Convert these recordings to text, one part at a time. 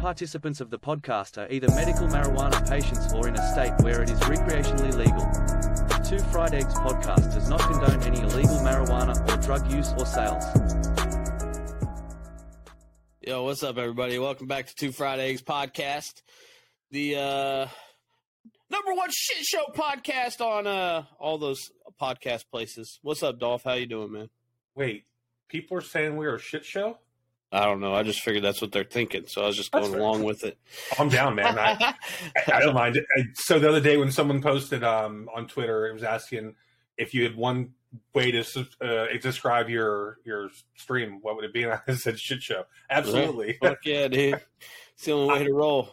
participants of the podcast are either medical marijuana patients or in a state where it is recreationally legal. The Two Fried Eggs podcast does not condone any illegal marijuana or drug use or sales. Yo, what's up, everybody? Welcome back to Two Fried Eggs podcast, the uh, number one shit show podcast on uh, all those podcast places. What's up, Dolph? How you doing, man? Wait, people are saying we're a shit show? I don't know. I just figured that's what they're thinking, so I was just going fair. along with it. I'm down, man. I, I, I don't mind. I, so the other day when someone posted um, on Twitter, it was asking if you had one way to uh, describe your your stream, what would it be? And I said shit show. Absolutely. Fuck yeah, dude. It's the only way to roll.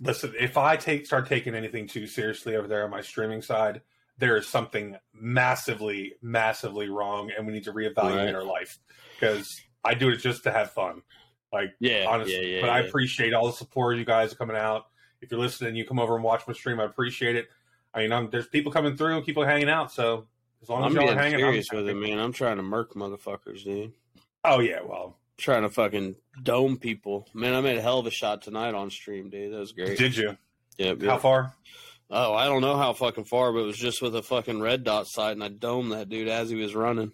Listen, if I take start taking anything too seriously over there on my streaming side, there is something massively, massively wrong, and we need to reevaluate Right. our life because I do it just to have fun. Like Yeah, honestly. yeah, yeah. but I appreciate all the support you guys are coming out. If you're listening, you come over and watch my stream. I appreciate it. I mean, I'm, there's people coming through, people hanging out. So as long as I'm y'all being hanging, serious I'm with it, man. I'm trying to murk motherfuckers, dude. Oh yeah, well, trying to fucking dome people. Man, I made a hell of a shot tonight on stream, dude. That was great. did you? Yeah. How yep. far? Oh, I don't know how fucking far, but it was just with a fucking red dot sight, and I domed that dude as he was running.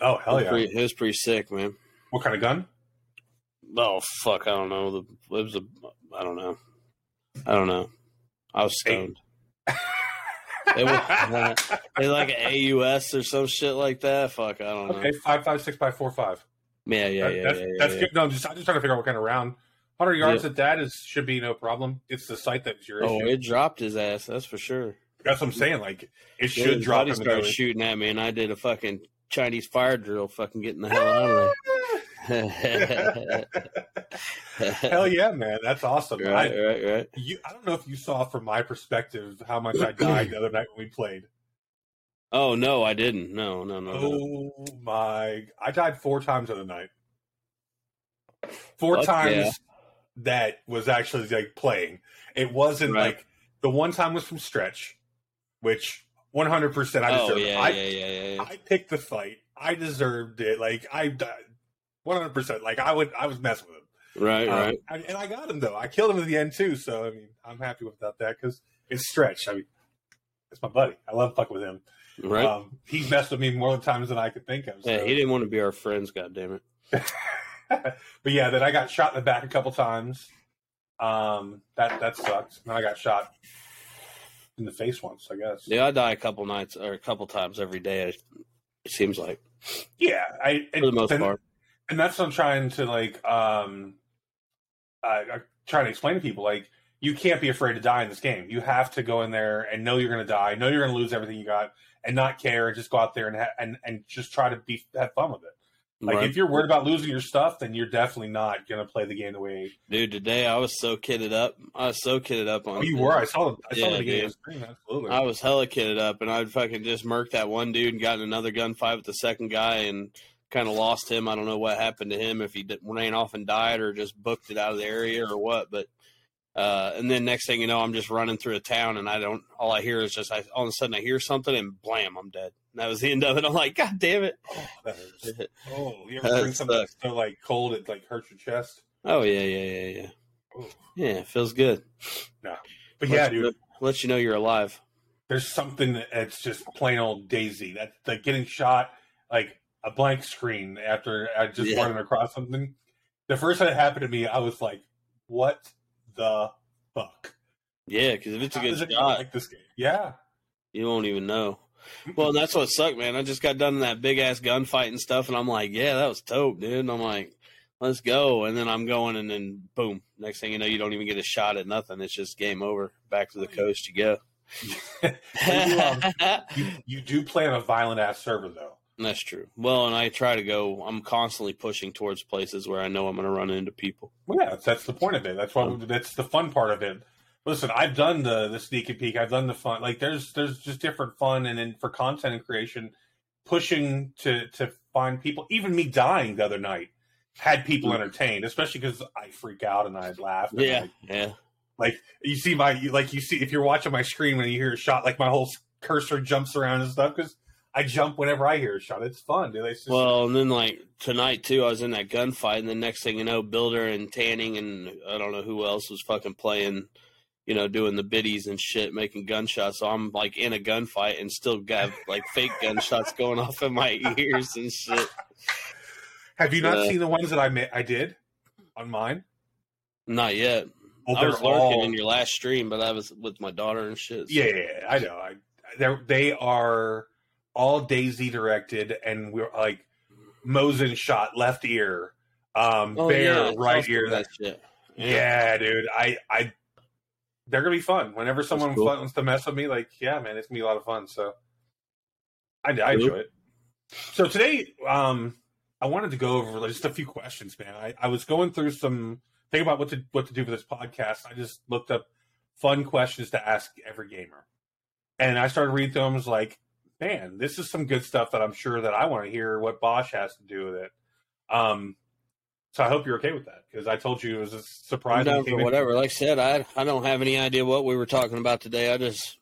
Oh hell yeah! pretty, it was pretty sick, man. What kind of gun? Oh fuck, I don't know. The it was a, I don't know, I don't know. I was stoned. It was it like an AUS or some shit like that. Fuck, I don't know. okay, five five six by four five. Yeah, yeah, That- yeah, that's yeah, that's yeah. good. No, I'm just I'm just trying to figure out what kind of round. Hundred yards at that is should be no problem. It's the sight that's your Oh, issue. Oh, it dropped his ass. That's for sure. that's what I'm saying. Like it should his drop him. started shooting at me, and I did a fucking Chinese fire drill, fucking getting the hell out of there. Hell yeah, man! That's awesome. right, I, right, right. you, I don't know if you saw from my perspective how much I died the other night when we played. Oh no, I didn't. No, no, no. no. Oh my! I died four times the other night. Four Fuck times yeah. that was actually like playing. It wasn't Right. like the one time was from stretch, which one hundred percent I Oh deserved. yeah, I, yeah, yeah, yeah, yeah. I picked the fight. I deserved it. Like I one hundred percent. Like I would. I was messing with him. Right, Um, right. I- and I got him though. I killed him at the end too. So I mean, I'm happy without that because it's stretch. I mean, it's my buddy. I love fucking with him. Right. Um, he's messed with me more times than I could think of. yeah, he didn't want to be our friends. God damn it. but yeah, then I got shot in the back a couple times. Um, that that sucked. And then I got shot in the face once. I guess. Yeah, I die a couple nights or a couple times every day. It seems like Yeah, I for the most and, part. And that's what I'm trying to like. Um, I, I'm trying to explain to people like you can't be afraid to die in this game. You have to go in there and know you're going to die, know you're going to lose everything you got, and not care, and just go out there and ha- and and just try to be have fun with it. Like Right. if you're worried about losing your stuff, then you're definitely not going to play the game the way. Dude, today I was so kitted up. I was so kitted up on. Oh, you were. I saw. I saw Yeah, the beginning dude. of the stream. Absolutely. I was hella kitted up, and I'd fucking just murked that one dude and gotten another gunfight with the second guy, and kind of lost him. I don't know what happened to him if he did, ran off and died or just booked it out of the area or what. But uh, and then next thing you know, I'm just running through a town, and I don't. All I hear is just I, all of a sudden I hear something, and blam, I'm dead. And that was the end of it. I'm like, God damn it. Oh. Oh, you ever drink something sucks. so like cold it like hurts your chest? Oh yeah, yeah, yeah, yeah. Ooh. Yeah, it feels good. No, but yeah, dude, know- lets you know you're alive. there's something that's just plain old DayZ. That's like getting shot like a blank screen after I just Yeah. running across something. The first time it happened to me, I was like, "What the fuck?" Yeah, because if it's a good shot, like this game? Yeah, You won't even know. Well, that's what sucked, man. I just got done in that big ass gunfight and stuff, and I'm like, yeah, that was dope, dude. And I'm like, let's go. And then I'm going, and then boom. Next thing you know, you don't even get a shot at nothing. It's just game over. Back to the coast you go. you, um, you, you do play on a violent ass server though. That's true. Well, and I try to go. I'm constantly pushing towards places where I know I'm going to run into people. Well, yeah, that's, the point of it. That's what um, that's the fun part of it. Listen, I've done the the sneak and peek. I've done the fun. Like there's there's just different fun, and then for content and creation, pushing to to find people. Even me dying the other night had people mm. entertained, especially because I freak out and I laugh. and, Yeah, like, yeah. like you see my like you see if you're watching my screen when you hear a shot, like my whole cursor jumps around and stuff because I jump whenever I hear a shot. It's fun, dude. It's just, Well, and then like tonight too, I was in that gunfight, and the next thing you know, Builder and Tanning and I don't know who else was fucking playing, you know, doing the biddies and shit, making gunshots. So I'm like in a gunfight and still got like fake gunshots going off in my ears and shit. have you not uh, seen the ones that I ma- I did on mine? Not yet. Oh, I was lurking all- in your last stream, but I was with my daughter and shit. so- Yeah, yeah, yeah, I know. I they're, they are all DayZ directed, and we're like Mosin shot left ear, um, Oh, Bear yeah, right ear. that shit. Yeah. dude. I, I, they're gonna be fun. Whenever someone cool. wants to mess with me, like, yeah, man, it's gonna be a lot of fun. So, I, I enjoy it. So today, um, I wanted to go over just a few questions, man. I, I was going through some think about what to what to do for this podcast. I just looked up fun questions to ask every gamer, and I started reading through them. I was like, man, this is some good stuff that I'm sure that I want to hear what Bosch has to do with it. Um, so I hope you're okay with that because I told you it was a I'm surprise. when down you for in. whatever. Like I said, I I don't have any idea what we were talking about today. I just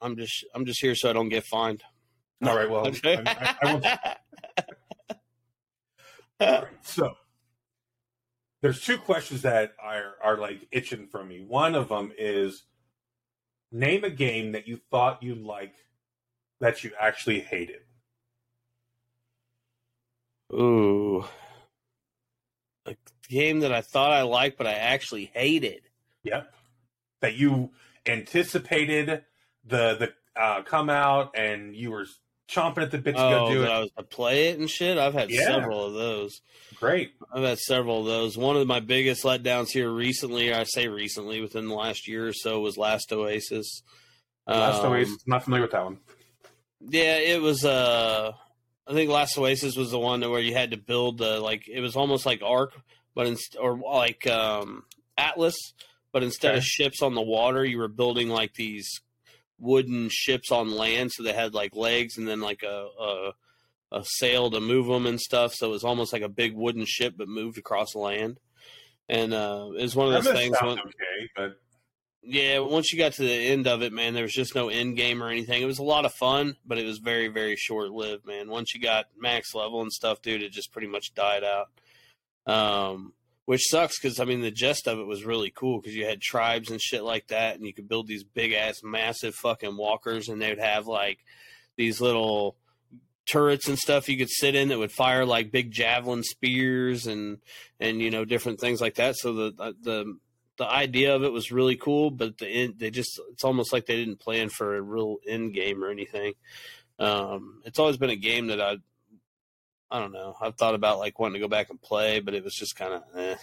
I'm just I'm just here so I don't get fined. All right, well, I, I, I right, so there's two questions that are are like itching for me. One of them is name a game that you thought you'd like that you actually hated. Ooh, a game that I thought I liked, but I actually hated. Yep, that you anticipated the the uh, come out and you were chomping at the bit to go Oh, do it. I was to play it and shit. I've had Yeah. several of those. Great. I've had several of those. One of my biggest letdowns here recently, I say recently, within the last year or so, was Last Oasis. Last Um, Oasis, not familiar with that one. Yeah, it was. Uh, I think Last Oasis was the one where you had to build the like. It was almost like Ark, but inst- or like um, Atlas, but instead Okay. of ships on the water, you were building like these wooden ships on land. So they had like legs and then like a a, a sail to move them and stuff. So it was almost like a big wooden ship, but moved across the land. And uh, it was one of those things. When, okay, but yeah, once you got to the end of it, man, there was just no end game or anything. It was a lot of fun, but it was very, very short lived, man. Once you got max level and stuff, dude, it just pretty much died out. Um, which sucks because I mean the gist of it was really cool because you had tribes and shit like that, and you could build these big ass, massive fucking walkers, and they'd have like these little turrets and stuff you could sit in that would fire like big javelin spears and and you know different things like that. So the the the idea of it was really cool, but the end, they just it's almost like they didn't plan for a real end game or anything. Um, it's always been a game that I I don't know. I've thought about like wanting to go back and play, but it was just kind of eh.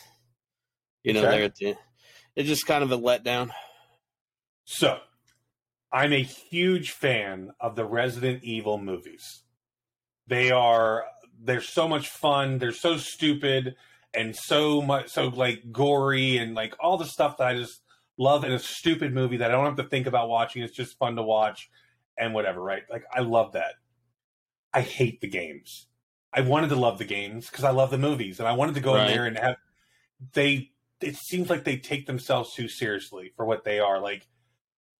you know Okay. there at the it's just kind of a letdown. So, I'm a huge fan of the Resident Evil movies. They are they're so much fun. They're so stupid and so much so like gory and like all the stuff that I just love in a stupid movie that I don't have to think about watching. It's just fun to watch and whatever, right? Like I love that. I hate the games. I wanted to love the games because I love the movies and I wanted to go Right. in there and have they it seems like they take themselves too seriously for what they are. Like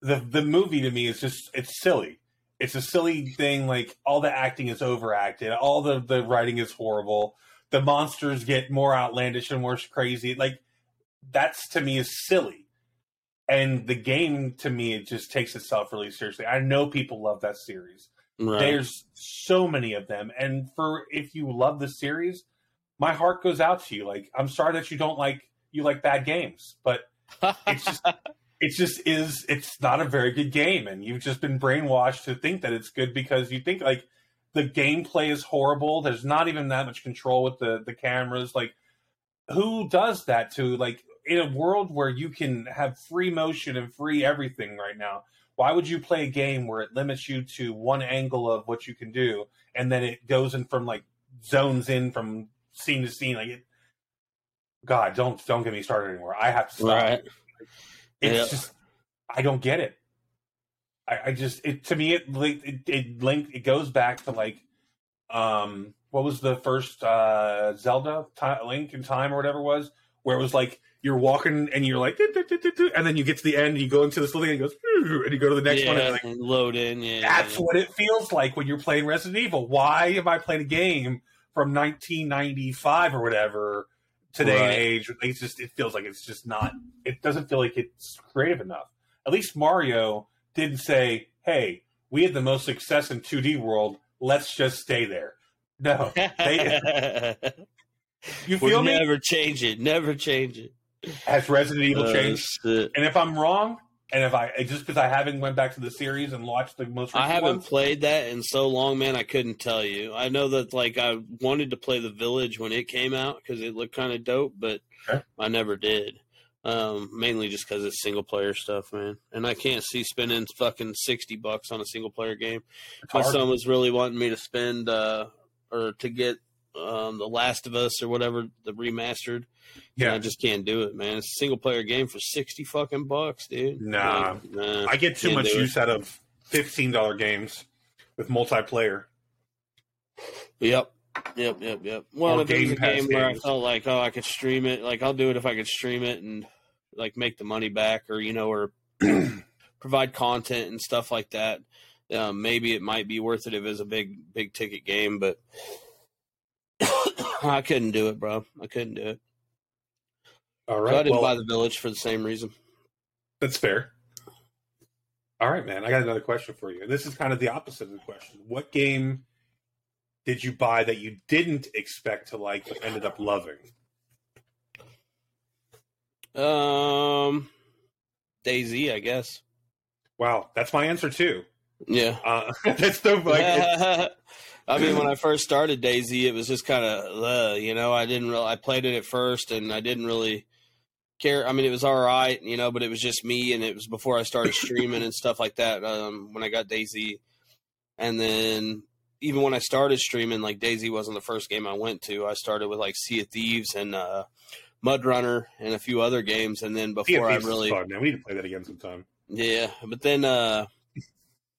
the the movie to me is just it's silly. It's a silly thing. Like all the acting is overacted. All the the writing is horrible. The monsters get more outlandish and worse crazy. Like that's to me is silly. And the game to me it just takes itself really seriously. I know people love that series. Right. There's so many of them, and for if you love the series, my heart goes out to you. Like I'm sorry that you don't like you like bad games, but it's just it just is it's not a very good game and you've just been brainwashed to think that it's good because you think like the gameplay is horrible there's not even that much control with the the cameras like who does that to like in a world where you can have free motion and free everything right now why would you play a game where it limits you to one angle of what you can do and then it goes in from like zones in from scene to scene like it god don't don't get me started anymore i have to stop right. it's Yeah. just I don't get it. I, I just it to me it it it link it goes back to like um what was the first uh Zelda Ti Link in Time or whatever it was where it was like you're walking and you're like, "Doo, doo, doo, doo, doo," and then you get to the end, and you go into this little thing, and it goes, and you go to the next yeah, one, and like, load in. Yeah, that's yeah. what it feels like when you're playing Resident Evil. Why am I playing a game from 1995 or whatever today and Right. age? It's just it feels like it's just not. It doesn't feel like it's creative enough. At least Mario didn't say, "Hey, we had the most success in 2D world. Let's just stay there." No, they, you We'll feel me? never change it. Never change it. Has Resident Evil Uh, changed? And if I'm wrong, and if I just because I haven't went back to the series and watched the most, I haven't ones, played that in so long, man. I couldn't tell you. I know that like I wanted to play the Village when it came out because it looked kind of dope, but. I never did. Um, mainly just because it's single player stuff, man. And I can't see spending fucking sixty bucks on a single player game. it's My hard. son was really wanting me to spend uh, or to get um, the Last of Us or whatever the remastered. Yeah, I just can't do it, man. It's a single player game for sixty fucking bucks, dude. Nah. Like, nah. I get too much do it. use out of fifteen dollar games with multiplayer. Yep. Yep, yep, yep. Well, Or if it was Game a game where I games. felt like, oh, I could stream it, like I'll do it if I could stream it and like make the money back, or you know, or provide content and stuff like that. Um, maybe it might be worth it if it's a big, big ticket game, but I couldn't do it, bro. I couldn't do it. All right, So I didn't well, buy the village for the same reason. that's fair. All right, man. I got another question for you. This is kind of the opposite of the question. What game did you buy that you didn't expect to like but ended up loving? Um, DayZ, I guess. Wow, that's my answer too. Yeah. Uh, that's so like I mean, when I first started DayZ, it was just kind of, uh, you know, I didn't really, I played it at first and I didn't really care. I mean, it was all right, you know, but it was just me and it was before I started streaming and stuff like that. Um, when I got DayZ, and then even when I started streaming, like DayZ wasn't the first game I went to. I started with like Sea of Thieves and uh, Mud Runner and a few other games, and then before I really, fun, man. We need to play that again sometime. yeah, but then uh,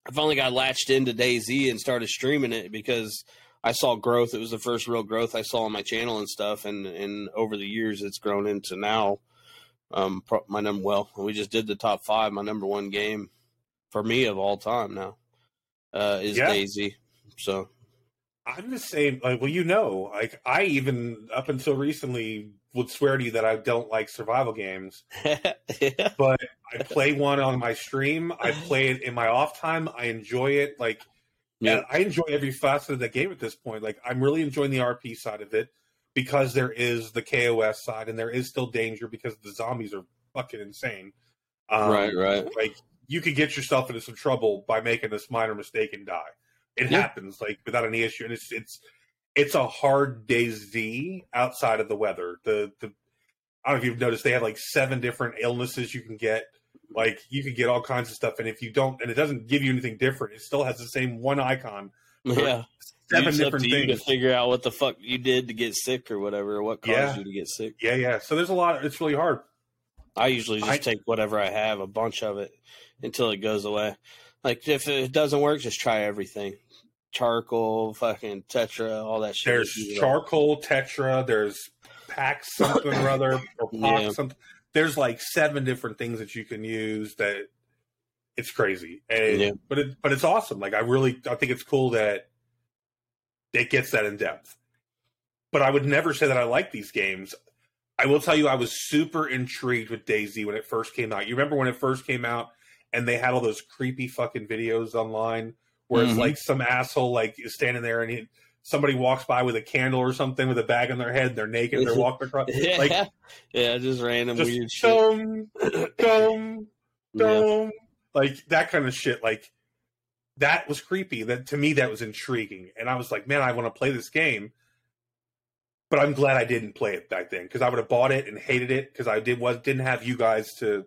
I finally got latched into DayZ and started streaming it because I saw growth. It was the first real growth I saw on my channel and stuff, and and over the years it's grown into now um my number. Well, we just did the top five. My number one game for me of all time now uh, is Yeah. DayZ. So I'm the same. Like, well, you know, like I even up until recently would swear to you that I don't like survival games. yeah, But I play one on my stream. I play it in my off time. I enjoy it. Like, yeah, I enjoy every facet of the game at this point. Like, I'm really enjoying the RP side of it because there is the KOS side and there is still danger because the zombies are fucking insane. Um, right, right. like you could get yourself into some trouble by making this minor mistake and die. It Yeah. happens like without any issue, and it's it's it's a hard DayZ outside of the weather. The the I don't know if you've noticed they have like seven different illnesses you can get. Like you can get all kinds of stuff, and if you don't, and it doesn't give you anything different, it still has the same one icon. Yeah, Seven different to you to figure out what the fuck you did to get sick or whatever, or what caused Yeah. you to get sick. Yeah, yeah. So there's a lot. It's really hard. I usually just I- take whatever I have, a bunch of it, until it goes away. Like if it doesn't work, just try everything. Charcoal, fucking tetra, all that shit. There's Use it all. charcoal tetra. There's pack something or other or pock Yeah. something. There's like seven different things that you can use. That it's crazy, and Yeah. but it but it's awesome. Like I really I think it's cool that it gets that in depth. But I would never say that I like these games. I will tell you, I was super intrigued with DayZ when it first came out. You remember when it first came out, and they had all those creepy fucking videos online where it's Mhm. like some asshole like is standing there and he, somebody walks by with a candle or something with a bag on their head. They're naked. They're walking across. Yeah, Like yeah, just random weird just shit. dum, dum, Yeah. like that kind of shit. Like that was creepy. That to me, that was intriguing, and I was like, man, I want to play this game. But I'm glad I didn't play it back then because I would have bought it and hated it because I did was didn't have you guys to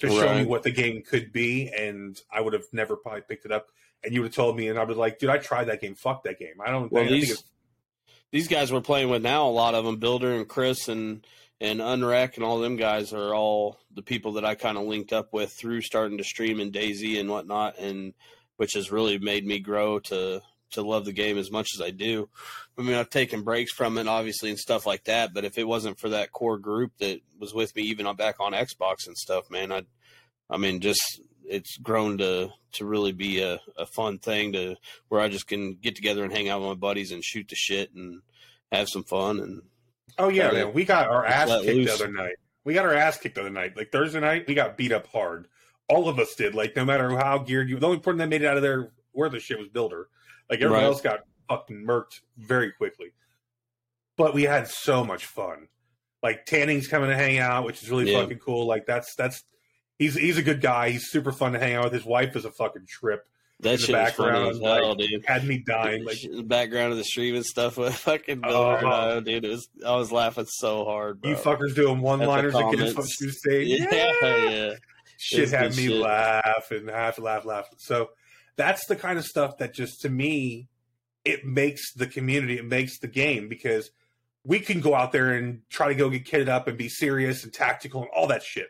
to show me what the game could be, and I would have never probably picked it up. And you would have told me, and I was like, dude, I tried that game. Fuck that game. I don't. Well, think these it's, these guys we're playing with now, a lot of them, Builder and Chris and and Unrec and all them guys are all the people that I kind of linked up with through starting to stream and DayZ and whatnot, and which has really made me grow to to love the game as much as I do. I mean, I've taken breaks from it, obviously, and stuff like that. But if it wasn't for that core group that was with me, even on back on Xbox and stuff, man, I, I mean, just it's grown to to really be a, a fun thing to where I just can get together and hang out with my buddies and shoot the shit and have some fun and. Oh yeah, man. We got our ass kicked loose. the other night. We got our ass kicked the other night. Like Thursday night, we got beat up hard. All of us did. Like no matter how geared you, the only person that made it out of there where the shit was Builder. Like everyone Right. else got fucking murked very quickly. But we had so much fun. Like Tanning's coming to hang out, which is really Yeah. fucking cool. Like that's that's he's he's a good guy. He's super fun to hang out with. His wife is a fucking trip. That the shit funny background, as hell, like, dude. Had me dying. Like the background of the stream and stuff with fucking and Uh-huh. I, dude. Was I was laughing so hard, bro. you fuckers doing one liners against what she was saying. yeah, yeah. shit It's had me shit. laugh and laugh, laugh, laugh. So that's the kind of stuff that just to me, it makes the community, it makes the game because we can go out there and try to go get kitted up and be serious and tactical and all that shit.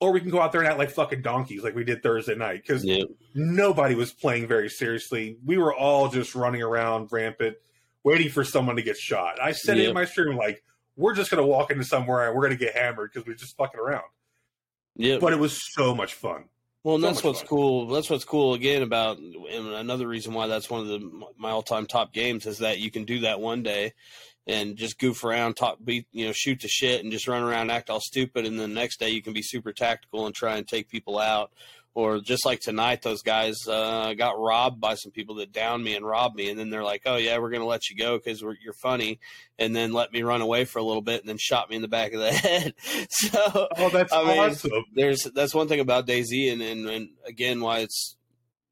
Or we can go out there and act like fucking donkeys like we did Thursday night because yeah. nobody was playing very seriously. We were all just running around rampant, waiting for someone to get shot. I said it in my stream like, we're just going to walk into somewhere and we're going to get hammered because we're just fucking around. Yeah, But it was so much fun. Well, and So that's what's fun. cool. That's what's cool again about, and another reason why that's one of the my all time top games is that you can do that one day, and just goof around, talk, beat, you know, shoot the shit, and just run around, act all stupid, and then the next day you can be super tactical and try and take people out. Or just like tonight, those guys uh, got robbed by some people that downed me and robbed me, and then they're like, "Oh yeah, we're gonna let you go because you're funny," and then let me run away for a little bit, and then shot me in the back of the head. so Oh, that's I mean, awesome. there's that's one thing about DayZ, and, and and again, why it's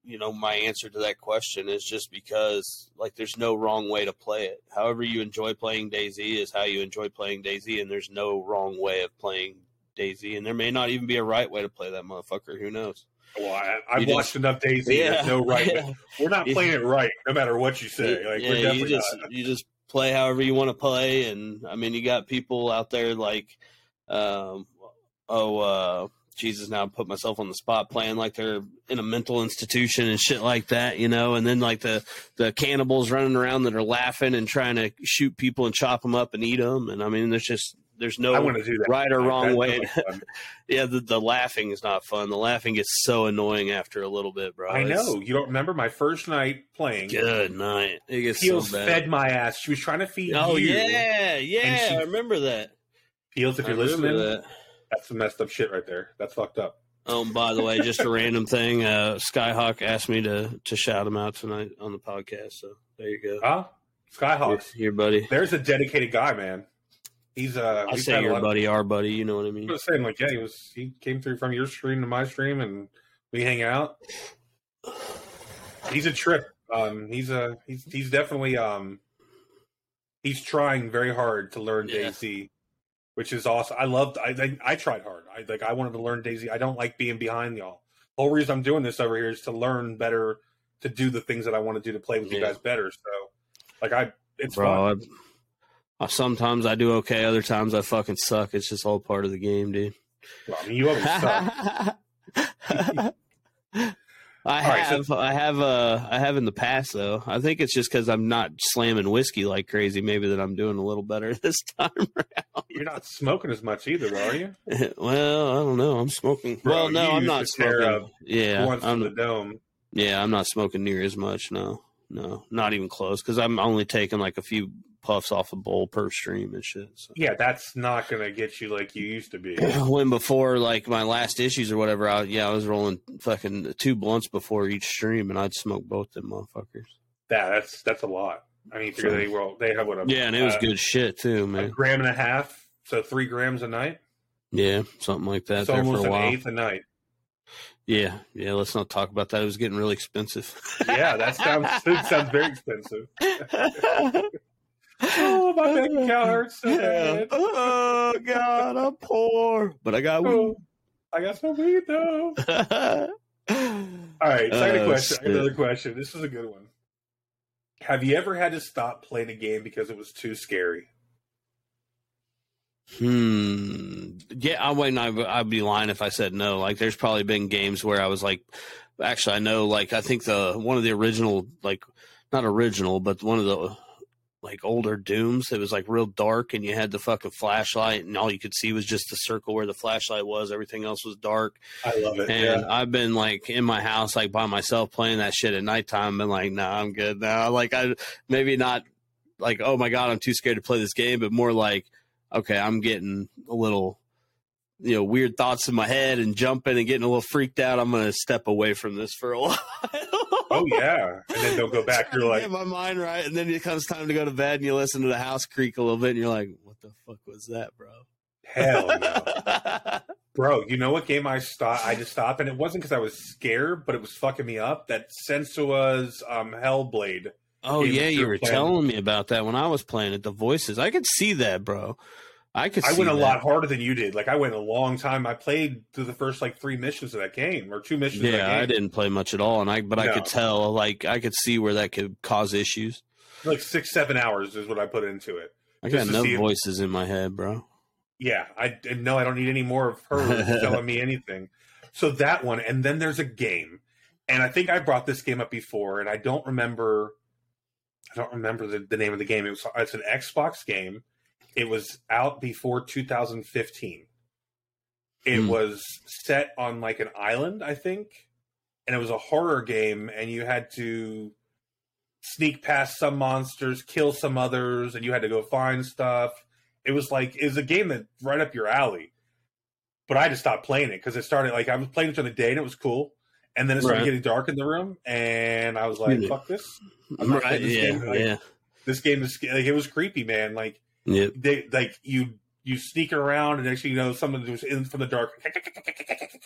you know my answer to that question is just because like there's no wrong way to play it. However you enjoy playing DayZ is how you enjoy playing DayZ, and there's no wrong way of playing DayZ, and there may not even be a right way to play that motherfucker. Who knows? Well, I, I've You just- watched enough DayZ. There's no right. Yeah. We're not playing it right, no matter what you say. Like yeah, we're you just not. you just play however you want to play, and I mean, you got people out there like, um, oh, uh, Jesus, now I put myself on the spot, playing like they're in a mental institution and shit like that, you know, and then like the the cannibals running around that are laughing and trying to shoot people and chop them up and eat them, and I mean, there's just there's no I do that. right or wrong that's way. yeah, the, the laughing is not fun. The laughing gets so annoying after a little bit, bro. I It's- know. You don't remember my first night playing. Good night. It gets Peels so bad. fed my ass. She was trying to feed me. Oh you. yeah, yeah, she- I remember that. Peels, if I you're listening, that. That's some messed up shit right there. That's fucked up. Oh, and by the way, just a random thing. Uh, Skyhawk asked me to to shout him out tonight on the podcast. So there you go, Huh? Skyhawks. Here, buddy. There's a dedicated guy, man. He's uh. I say your buddy, our buddy. You know what I mean. I was saying, like, yeah, he was. He came through from your stream to my stream, and we hang out. He's a trip. Um, he's a he's he's definitely um. He's trying very hard to learn Yeah. DayZ, which is awesome. I loved. I I, I tried hard. I like. I wanted to learn DayZ. I don't like being behind y'all. The whole reason I'm doing this over here is to learn better, to do the things that I want to do to play with you guys better. So, like, I it's fun. Bro, I, I, sometimes I do okay. Other times I fucking suck. It's just all part of the game, dude. Well, I mean, you always suck. I All right, so- have, I have, uh, I have in the past though. I think it's just because I'm not slamming whiskey like crazy. Maybe that I'm doing a little better this time. Around. You're not smoking as much either, are you? well, I don't know. I'm smoking. Bro, well, no, I'm not smoking. Yeah, Once I'm, the dome. yeah, I'm not smoking near as much. No, no, not even close. Because I'm only taking like a few puffs off a bowl per stream and shit. So. Yeah, that's not going to get you like you used to be. when before like my last issues or whatever, I yeah, I was rolling fucking two blunts before each stream, and I'd smoke both of them motherfuckers. That that's that's a lot. I mean, figure they well they have what a Yeah, and it was uh, good shit too, a man. gram and a half, so three grams a night. Yeah, something like that It's there almost for a an while. eighth a night. Yeah, yeah. Let's not talk about that. It was getting really expensive. Yeah, that sounds it sounds very expensive. Oh, my bank account hurts so bad. oh God, I'm poor, but I got weed. Oh, I got some weed though. All right, second Oh, question. I got shit. Another question. This is a good one. Have you ever had to stop playing a game because it was too scary? Hmm. Yeah, I wouldn't. I, I'd be lying if I said no. Like, there's probably been games where I was like, actually, I know. Like, I think the one of the original like not original, but one of the like older Dooms. It was like real dark, and you had the fucking flashlight, and all you could see was just the circle where the flashlight was. Everything else was dark. I love it. And yeah. I've been like in my house, like by myself, playing that shit at nighttime. Been like, nah, I'm good now. Like I maybe not like, oh my god, I'm too scared to play this game, but more like, okay, I'm getting a little you know weird thoughts in my head and jumping and getting a little freaked out i'm gonna step away from this for a while oh yeah, and then they'll go back. You're like, get my mind right and then it comes time to go to bed and you listen to the house creak a little bit and you're like what the fuck was that bro hell no, bro. You know what game I stopped? I just stopped, and it wasn't because I was scared, but it was fucking me up. That Senua's um, Hellblade. oh yeah you were playing. telling me about that when i was playing it the voices i could see that bro i could I went a that. lot harder than you did. Like I went a long time. I played through the first like three missions of that game or two missions. of that yeah game. i didn't play much at all and i but i could tell like i could see where that could cause issues Like six, seven hours is what I put into it. i got no if- voices in my head bro Yeah, I no, I don't need any more of her telling me anything. So that one, and then there's a game, and I think I brought this game up before, and I don't remember. I don't remember the, the name of the game. It was it's an Xbox game. It was out before 2015. It Hmm. was set on like an island, I think, and it was a horror game, and you had to sneak past some monsters, kill some others, and you had to go find stuff. It was like it was a game that right up your alley. But I just stopped playing it because it started like I was playing it during the day and it was cool, and then it started Right. getting dark in the room, and I was like. "Fuck this! I'm not right this yeah game. Like, yeah This game is like it was creepy, man. Like Yep. they like you you sneak around and actually you know someone who's in from the dark,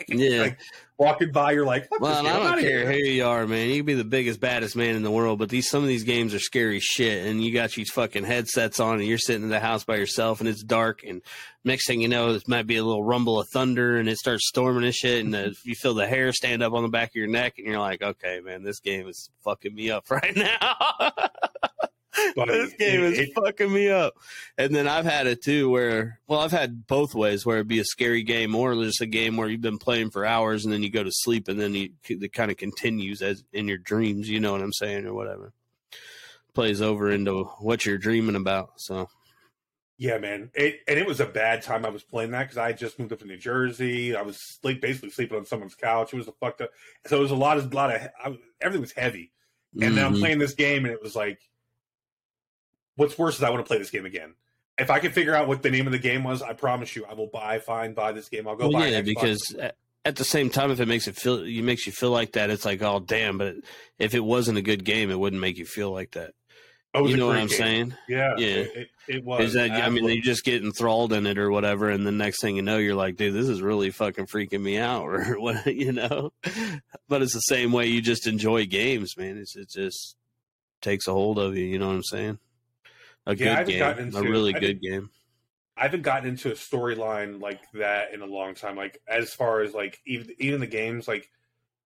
Yeah. like walking by. You're like, Well, this and game, I don't care here." who you are, man. You can be the biggest, baddest man in the world, but these some of these games are scary shit. And you got these fucking headsets on, and you're sitting in the house by yourself, and it's dark. And next thing you know, it might be a little rumble of thunder, and it starts storming and shit. And uh, you feel the hair stand up on the back of your neck, and you're like, okay, man, this game is fucking me up right now. Buddy, this game it- is it- fucking me up. And then I've had it too, where well, I've had both ways, where it'd be a scary game or just a game where you've been playing for hours and then you go to sleep and then you, it kind of continues as in your dreams. You know what I'm saying, or whatever. Plays over into what you're dreaming about. So Yeah, man. It, and it was a bad time I was playing that because I had just moved up to New Jersey. I was sleep, basically sleeping on someone's couch. It was a fucked up. So it was a lot of lot of I, everything was heavy. And then I'm mhm. playing this game, and it was like, what's worse is I want to play this game again. If I can figure out what the name of the game was, I promise you, I will buy, find, buy this game. I'll go Well, buy. yeah, because at- at the same time, if it makes it feel, you makes you feel like that, it's like, oh damn. But if it wasn't a good game, it wouldn't make you feel like that. Oh, You know what I'm game. saying? Yeah, Yeah. It, it, it was. Is that I mean, you just get enthralled in it or whatever, and the next thing you know, you're like, dude, this is really fucking freaking me out, or what, you know. But it's the same way you just enjoy games, man. It's it just takes a hold of you. You know what I'm saying? A Yeah, good game, a really good game. I haven't gotten into a storyline like that in a long time. Like as far as like even even the games, like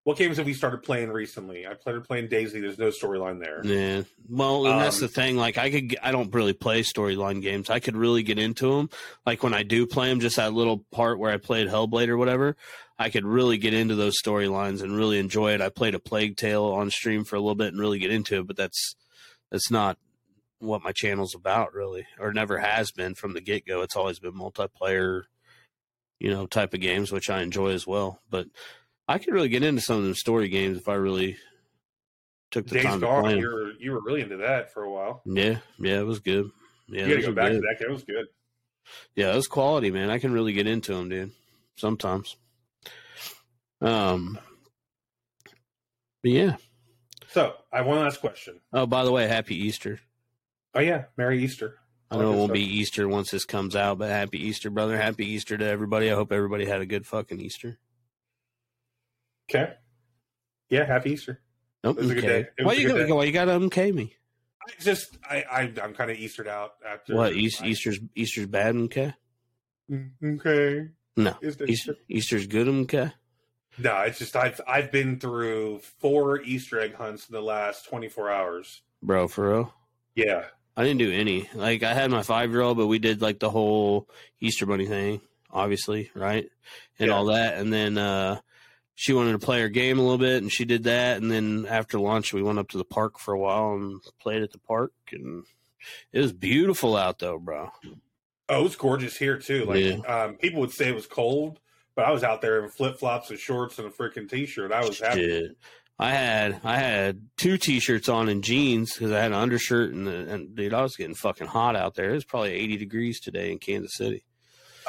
what games have we started playing recently? I started playing DayZ. There's no storyline there. Yeah. Well, and that's Um, the thing. Like, I could, I don't really play storyline games. I could really get into them. Like when I do play them, just that little part where I played Hellblade or whatever, I could really get into those storylines and really enjoy it. I played a Plague Tale on stream for a little bit and really get into it, but that's that's not what my channel's about, really, or never has been from the get go. It's always been multiplayer, you know, type of games, which I enjoy as well. But I could really get into some of them story games if I really took the Days time to play Gone, you were you were really into that for a while. Yeah, yeah, it was good. Yeah, you got to those go back good. to that. That was good. Yeah, it was quality, man. I can really get into them, dude. Sometimes. Um. But yeah. So I have one last question. Oh, by the way, happy Easter. Oh yeah, Merry Easter. I I know like it won't stuff. be Easter once this comes out, but happy Easter, brother. Happy Easter to everybody. I hope everybody had a good fucking Easter. Okay. Yeah, Happy Easter. Nope. It was a good day. Why you got day. why you got to MK me? I just I, I I'm kind of Eastered out after What East, I- Easter's Easter's bad MK? Mm, Okay. No. Easter- Easter, Easter's good MK. No, it's just I've I've been through four Easter egg hunts in the last 24 hours. Bro, for real. Yeah. I didn't do any. Like I had my five year old, but we did like the whole Easter bunny thing, obviously, right? And Yeah. all that. And then uh she wanted to play her game a little bit, and she did that. And then after lunch, we went up to the park for a while and played at the park, and it was beautiful out though, bro. Oh, it's gorgeous here too. Like um, people would say it was cold, but I was out there in flip flops and shorts and a freaking t shirt. I was happy. Shit. I had I had two t-shirts on and jeans because I had an undershirt and, and dude, I was getting fucking hot out there. It was probably 80 degrees today in Kansas City.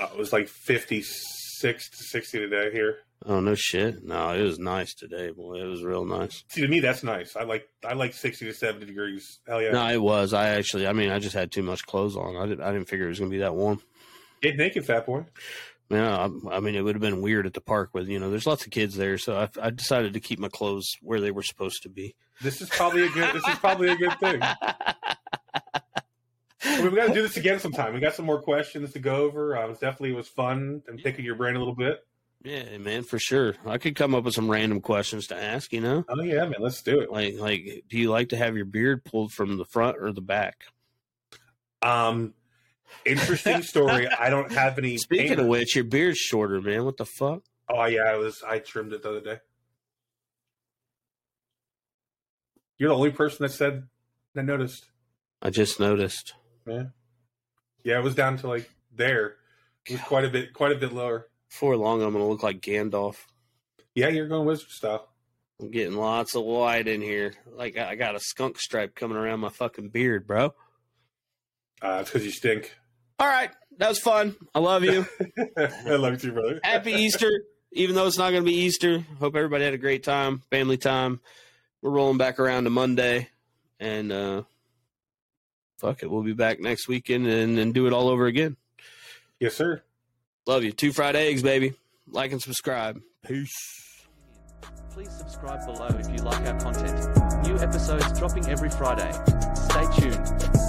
Uh, it was like 56 to 60 today here. Oh no shit! No, it was nice today, boy. It was real nice. See, to me, that's nice. I like I like 60 to 70 degrees. Hell yeah! No, it was. I actually, I mean, I just had too much clothes on. I didn't, I didn't figure it was gonna be that warm. Get naked, fat boy. Yeah, I, I mean, it would have been weird at the park with you know, there's lots of kids there, so I, I decided to keep my clothes where they were supposed to be. This is probably a good. this is probably a good thing. We've got to do this again sometime. We got some more questions to go over. Uh, it was definitely it was fun and picking your brain a little bit. Yeah, man, for sure. I could come up with some random questions to ask. You know? Oh yeah, man. Let's do it. Like, like, do you like to have your beard pulled from the front or the back? Um, interesting story. I don't have any. Speaking pain- of which, your beard's shorter, man. What the fuck? oh yeah, I was. I trimmed it the other day. You're the only person that said that noticed. I just noticed. Yeah, yeah. It was down to like there. It was quite a bit, quite a bit lower. Before long, I'm gonna look like Gandalf. Yeah, you're going wizard style. I'm getting lots of white in here. Like I got a skunk stripe coming around my fucking beard, bro. Uh, it's because you stink. All right, that was fun. I love you. I love you too, brother. Happy Easter. Even though it's not going to be Easter, hope everybody had a great time, family time. We're rolling back around to Monday, and uh, fuck it, we'll be back next weekend and, and do it all over again. yes, sir. Love you. Two fried eggs, baby. Like and subscribe. Peace. Please subscribe below if you like our content. New episodes dropping every Friday. Stay tuned.